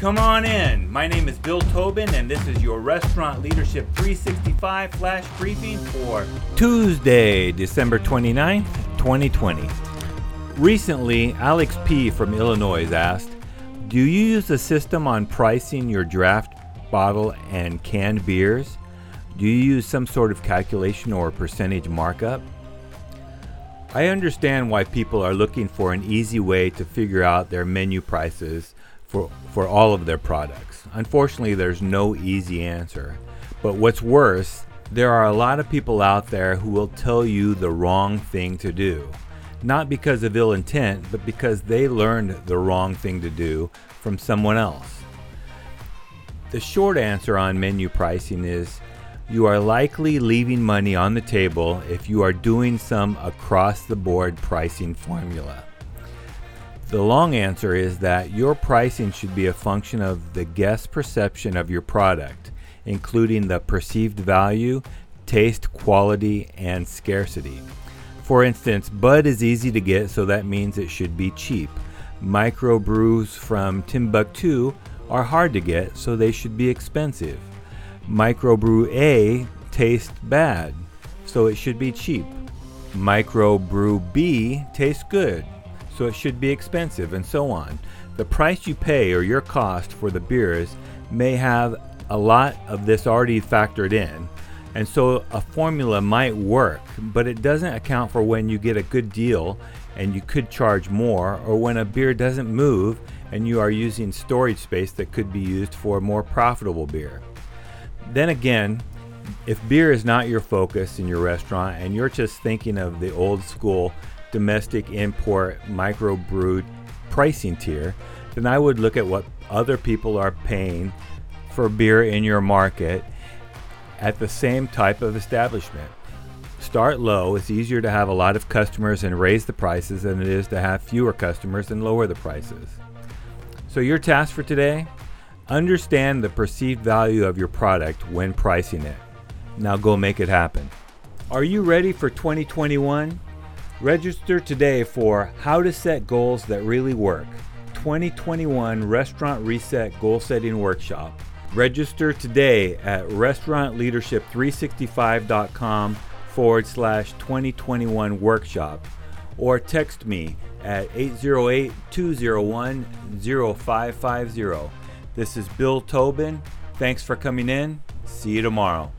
Come on in. My name is Bill Tobin, and this is your Restaurant Leadership 365 flash briefing for Tuesday, December 29th, 2020. Recently, Alex P. from Illinois asked Do you use a system on pricing your draft bottle and canned beers? Do you use some sort of calculation or percentage markup? I understand why people are looking for an easy way to figure out their menu prices for, for all of their products. Unfortunately, there's no easy answer. But what's worse, there are a lot of people out there who will tell you the wrong thing to do. Not because of ill intent, but because they learned the wrong thing to do from someone else. The short answer on menu pricing is you are likely leaving money on the table if you are doing some across the board pricing formula. The long answer is that your pricing should be a function of the guest perception of your product, including the perceived value, taste, quality, and scarcity. For instance, Bud is easy to get, so that means it should be cheap. Microbrews from Timbuktu are hard to get, so they should be expensive. Microbrew A tastes bad, so it should be cheap. Microbrew B tastes good, so it should be expensive, and so on. The price you pay or your cost for the beers may have a lot of this already factored in. And so a formula might work, but it doesn't account for when you get a good deal and you could charge more, or when a beer doesn't move and you are using storage space that could be used for a more profitable beer. Then again, if beer is not your focus in your restaurant and you're just thinking of the old school domestic import microbrewed pricing tier, then I would look at what other people are paying for beer in your market at the same type of establishment. Start low. It's easier to have a lot of customers and raise the prices than it is to have fewer customers and lower the prices. So, your task for today understand the perceived value of your product when pricing it. Now, go make it happen. Are you ready for 2021? Register today for How to Set Goals That Really Work 2021 Restaurant Reset Goal Setting Workshop. Register today at restaurantleadership365.com forward slash 2021 workshop or text me at 808 201 0550. This is Bill Tobin. Thanks for coming in. See you tomorrow.